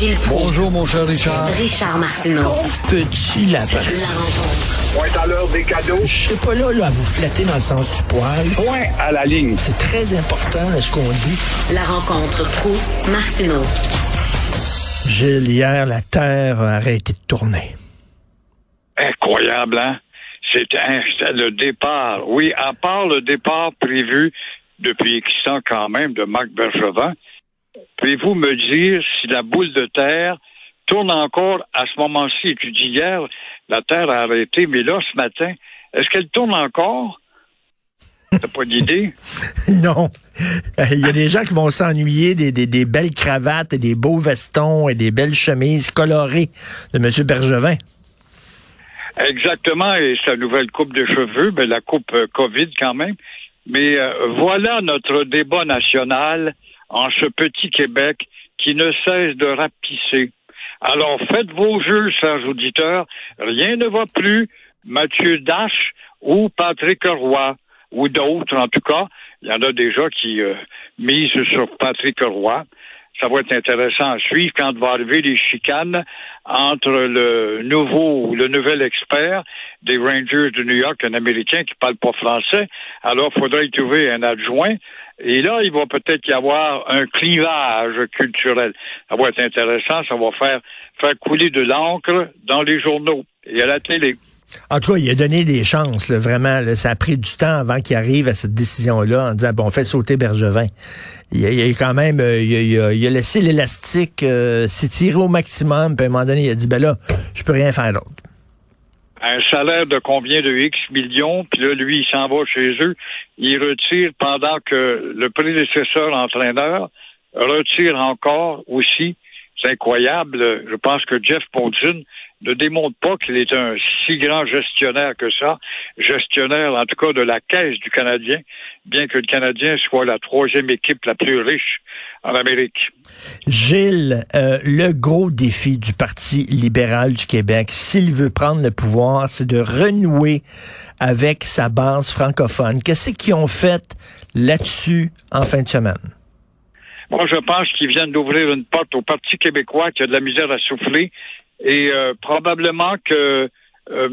Gilles Proulx. Bonjour, mon cher Richard. Richard Martineau. Petit lapin. La rencontre. Point à l'heure des cadeaux. Je suis pas là, là à vous flatter dans le sens du poil. Point à la ligne. C'est très important là, ce qu'on dit. La rencontre pro martineau Gilles, hier, la Terre a arrêté de tourner. Incroyable, hein? C'est le départ. Oui, à part le départ prévu depuis X quand même de Marc Bergevin, pouvez-vous me dire si la boule de terre tourne encore à ce moment-ci? Tu dis hier, la Terre a arrêté, mais là, ce matin, est-ce qu'elle tourne encore? T'as pas d'idée? non. Il y a des gens qui vont s'ennuyer des, des, des, belles cravates et des beaux vestons et des belles chemises colorées de M. Bergevin. Exactement, et sa nouvelle coupe de cheveux, ben, la coupe euh, COVID quand même. Mais euh, voilà notre débat national en ce petit Québec qui ne cesse de rapisser. Alors faites vos jeux, chers auditeurs, rien ne va plus. Mathieu Dash ou Patrick Roy, ou d'autres en tout cas. Il y en a déjà qui euh, misent sur Patrick Roy. Ça va être intéressant à suivre quand va arriver les chicanes entre le nouveau, le nouvel expert des Rangers de New York, un Américain qui parle pas français. Alors, faudrait y trouver un adjoint. Et là, il va peut-être y avoir un clivage culturel. Ça va être intéressant. Ça va faire, faire couler de l'encre dans les journaux et à la télé. En tout cas, il a donné des chances, vraiment. ça a pris du temps avant qu'il arrive à cette décision-là en disant, bon, on fait sauter Bergevin. Il a, il a quand même, euh, il, a, il, a, laissé l'élastique euh, s'étirer au maximum, puis à un moment donné, il a dit, ben là, je peux rien faire d'autre. Un salaire de combien de X millions, puis là, lui, il s'en va chez eux. Il retire pendant que le prédécesseur entraîneur retire encore aussi. C'est incroyable. Je pense que Jeff Pontine ne démontre pas qu'il est un si grand gestionnaire que ça, gestionnaire en tout cas de la caisse du Canadien, bien que le Canadien soit la troisième équipe la plus riche en Amérique. Gilles, euh, le gros défi du Parti libéral du Québec, s'il veut prendre le pouvoir, c'est de renouer avec sa base francophone. Qu'est-ce qu'ils ont fait là-dessus en fin de semaine? Moi, je pense qu'ils viennent d'ouvrir une porte au Parti québécois qui a de la misère à souffler et euh, probablement que euh,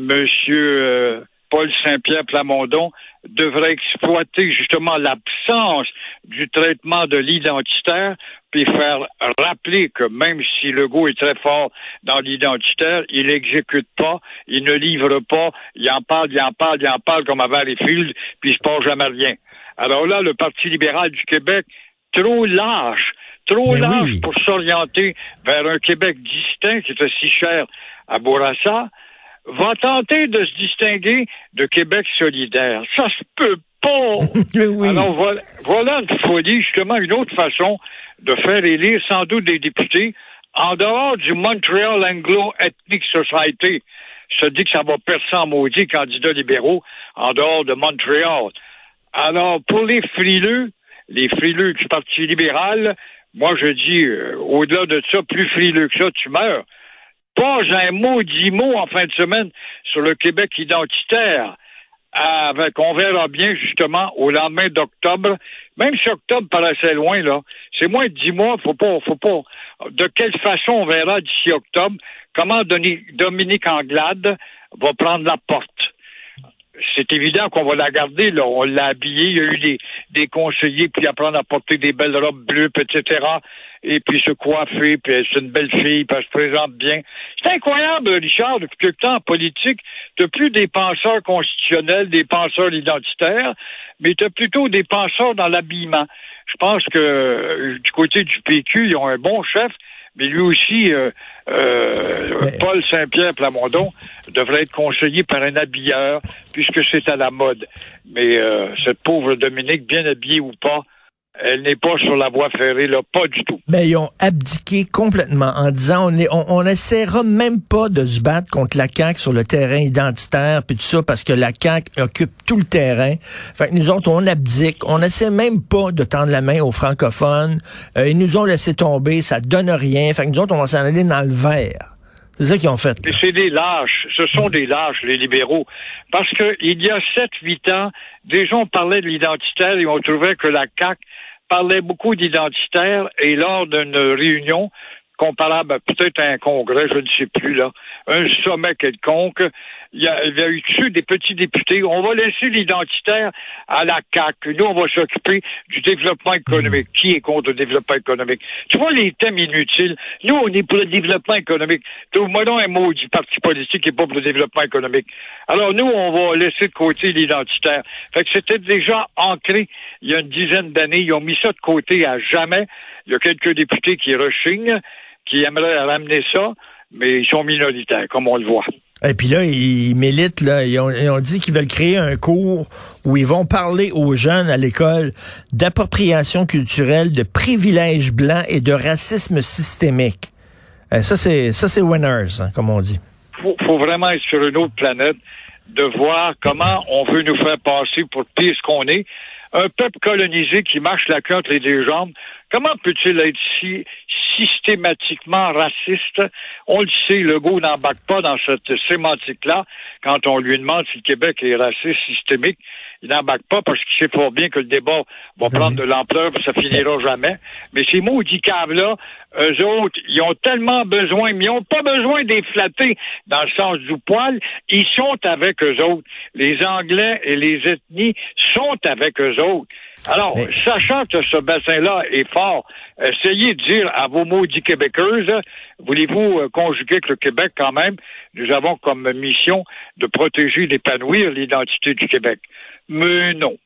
euh, Paul Saint-Pierre Plamondon devrait exploiter justement l'absence du traitement de l'identitaire, puis faire rappeler que même si Legault est très fort dans l'identitaire, il n'exécute pas, il ne livre pas, il en parle, il en parle, il en parle comme à Valleyfield, puis il se passe jamais rien. Alors là, le Parti libéral du Québec, trop lâche, trop Mais large oui. pour s'orienter vers un Québec distinct qui était si cher à Bourassa, va tenter de se distinguer de Québec solidaire. Ça se peut pas. oui. Alors voilà, voilà une folie, justement, une autre façon de faire élire sans doute des députés en dehors du Montreal Anglo Ethnic Society. Je dis que ça va percer en maudit candidats libéraux en dehors de Montréal. Alors, pour les frileux, les frileux du Parti libéral, moi, je dis, euh, au-delà de ça, plus frileux que ça, tu meurs. Pas un maudit mot en fin de semaine sur le Québec identitaire. On verra bien, justement, au lendemain d'octobre. Même si octobre paraissait loin, là. C'est moins de dix mois, faut pas, faut pas. De quelle façon on verra d'ici octobre? Comment Dominique Anglade va prendre la porte? C'est évident qu'on va la garder. On l'a habillée. Il y a eu des, conseillers, puis apprendre à porter des belles robes bleues, etc. Et puis se coiffer, puis c'est une belle fille, puis elle se présente bien. C'est incroyable, Richard, depuis quelque temps en politique, t'as plus des penseurs constitutionnels, des penseurs identitaires, mais t'as plutôt des penseurs dans l'habillement. Je pense que euh, du côté du PQ, ils ont un bon chef, mais lui aussi, euh, euh, Mais- Paul Saint-Pierre Plamondon devrait être conseillé par un habilleur, puisque c'est à la mode. Mais euh, cette pauvre Dominique, bien habillée ou pas, elle n'est pas sur la voie ferrée, là, pas du tout. Mais ils ont abdiqué complètement en disant on est, on, on essaiera même pas de se battre contre la CAQ sur le terrain identitaire puis tout ça parce que la CAQ occupe tout le terrain. Fait que nous autres, on abdique. On essaie même pas de tendre la main aux francophones. Euh, ils nous ont laissé tomber, ça donne rien. Fait que nous autres, on va s'en aller dans le vert. C'est ça qu'ils ont fait. C'est des lâches. Ce sont des lâches, les libéraux. Parce que il y a sept, huit ans, des gens parlaient de l'identitaire et on trouvait que la CAQ parlait beaucoup d'identitaire et lors d'une réunion comparable à peut-être un congrès, je ne sais plus là, un sommet quelconque, il y, a, il y a eu dessus des petits députés. On va laisser l'identitaire à la CAQ. Nous, on va s'occuper du développement économique. Qui est contre le développement économique? Tu vois les thèmes inutiles. Nous, on est pour le développement économique. Trouve-moi donc un mot du parti politique qui n'est pas pour le développement économique. Alors, nous, on va laisser de côté l'identitaire. Fait que c'était déjà ancré il y a une dizaine d'années. Ils ont mis ça de côté à jamais. Il y a quelques députés qui rechignent, qui aimeraient ramener ça, mais ils sont minoritaires, comme on le voit. Et puis là, ils militent, là, ils ont, dit qu'ils veulent créer un cours où ils vont parler aux jeunes à l'école d'appropriation culturelle, de privilèges blancs et de racisme systémique. Euh, ça, c'est ça, c'est winners, hein, comme on dit. Faut, faut vraiment être sur une autre planète de voir comment on veut nous faire passer pour pire ce qu'on est. Un peuple colonisé qui marche la queue entre les deux jambes, comment peut-il être si systématiquement raciste. On le sait, Legault n'embarque pas dans cette sémantique-là. Quand on lui demande si le Québec est raciste systémique, il n'embarque pas parce qu'il sait fort bien que le débat va prendre de l'ampleur, ça finira jamais. Mais ces maudits caves-là, eux autres, ils ont tellement besoin, mais ils n'ont pas besoin d'être flattés dans le sens du poil. Ils sont avec eux autres. Les Anglais et les ethnies sont avec eux autres. Alors, Mais- sachant que ce bassin-là est fort, essayez de dire à vos maudits Québécoises, voulez-vous euh, conjuguer avec le Québec quand même? Nous avons comme mission de protéger, d'épanouir l'identité du Québec. Mais non.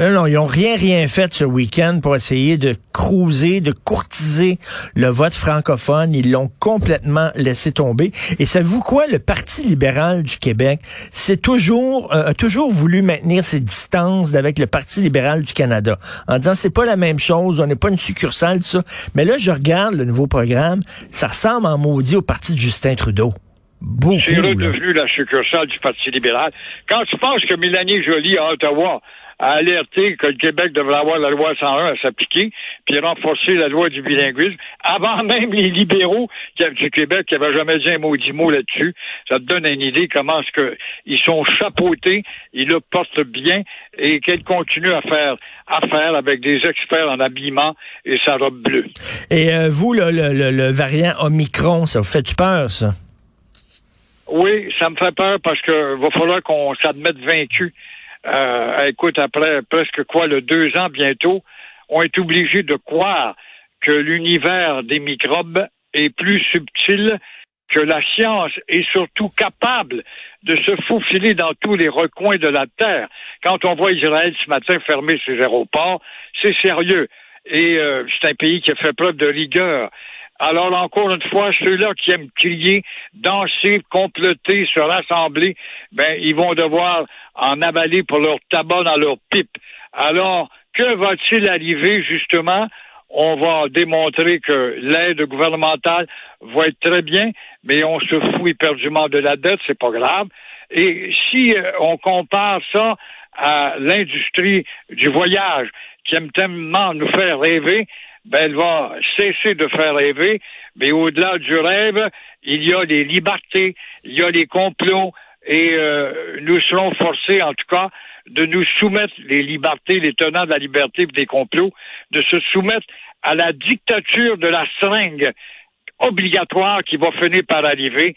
Non, non, ils ont rien, rien fait ce week-end pour essayer de cruiser, de courtiser le vote francophone. Ils l'ont complètement laissé tomber. Et savez-vous quoi? Le Parti libéral du Québec, c'est toujours, euh, a toujours voulu maintenir ses distances avec le Parti libéral du Canada. En disant, c'est pas la même chose, on n'est pas une succursale, ça. Mais là, je regarde le nouveau programme, ça ressemble en maudit au Parti de Justin Trudeau. Beaucoup. C'est là. redevenu la succursale du Parti libéral. Quand tu penses que Mélanie Joly à Ottawa a alerté que le Québec devrait avoir la loi 101 à s'appliquer, puis renforcer la loi du bilinguisme, avant même les libéraux du Québec qui n'avaient jamais dit un maudit mot là-dessus, ça te donne une idée comment est-ce que ils sont chapeautés, ils le portent bien, et qu'elle continue à faire affaire avec des experts en habillement et sa robe bleue. Et euh, vous, là, le, le- le variant Omicron, ça vous fait peur, ça? Oui, ça me fait peur parce que va falloir qu'on s'admette vaincu. Euh, écoute, après presque quoi, le deux ans bientôt, on est obligé de croire que l'univers des microbes est plus subtil, que la science est surtout capable de se faufiler dans tous les recoins de la Terre. Quand on voit Israël ce matin fermer ses aéroports, c'est sérieux. Et euh, c'est un pays qui a fait preuve de rigueur. Alors, encore une fois, ceux-là qui aiment crier, danser, comploter, se rassembler, ben, ils vont devoir en avaler pour leur tabac dans leur pipe. Alors, que va-t-il arriver, justement? On va démontrer que l'aide gouvernementale va être très bien, mais on se fout éperdument de la dette, c'est pas grave. Et si euh, on compare ça à l'industrie du voyage, qui aime tellement nous faire rêver, ben, elle va cesser de faire rêver, mais au-delà du rêve, il y a les libertés, il y a les complots, et euh, nous serons forcés, en tout cas, de nous soumettre, les libertés, les tenants de la liberté des complots, de se soumettre à la dictature de la seringue obligatoire qui va finir par arriver.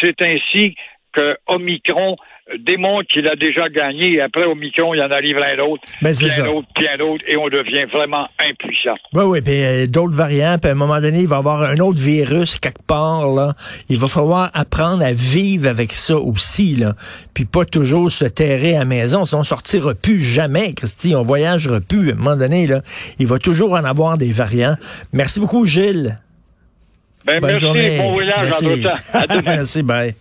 C'est ainsi que Omicron démontre qu'il a déjà gagné et après Omicron, il y en arrive un autre, Ben, puis un autre, puis un autre, et on devient vraiment impuissant. Oui, oui, puis euh, d'autres variants, puis à un moment donné, il va y avoir un autre virus quelque part, là. Il va falloir apprendre à vivre avec ça aussi, là. Puis pas toujours se terrer à la maison, sinon on sortira plus jamais, Christy, on voyagera plus. À un moment donné, là, il va toujours en avoir des variants. Merci beaucoup, Gilles. Ben, Bonne merci, journée. bon voyage Merci. temps. À demain. Merci, bye.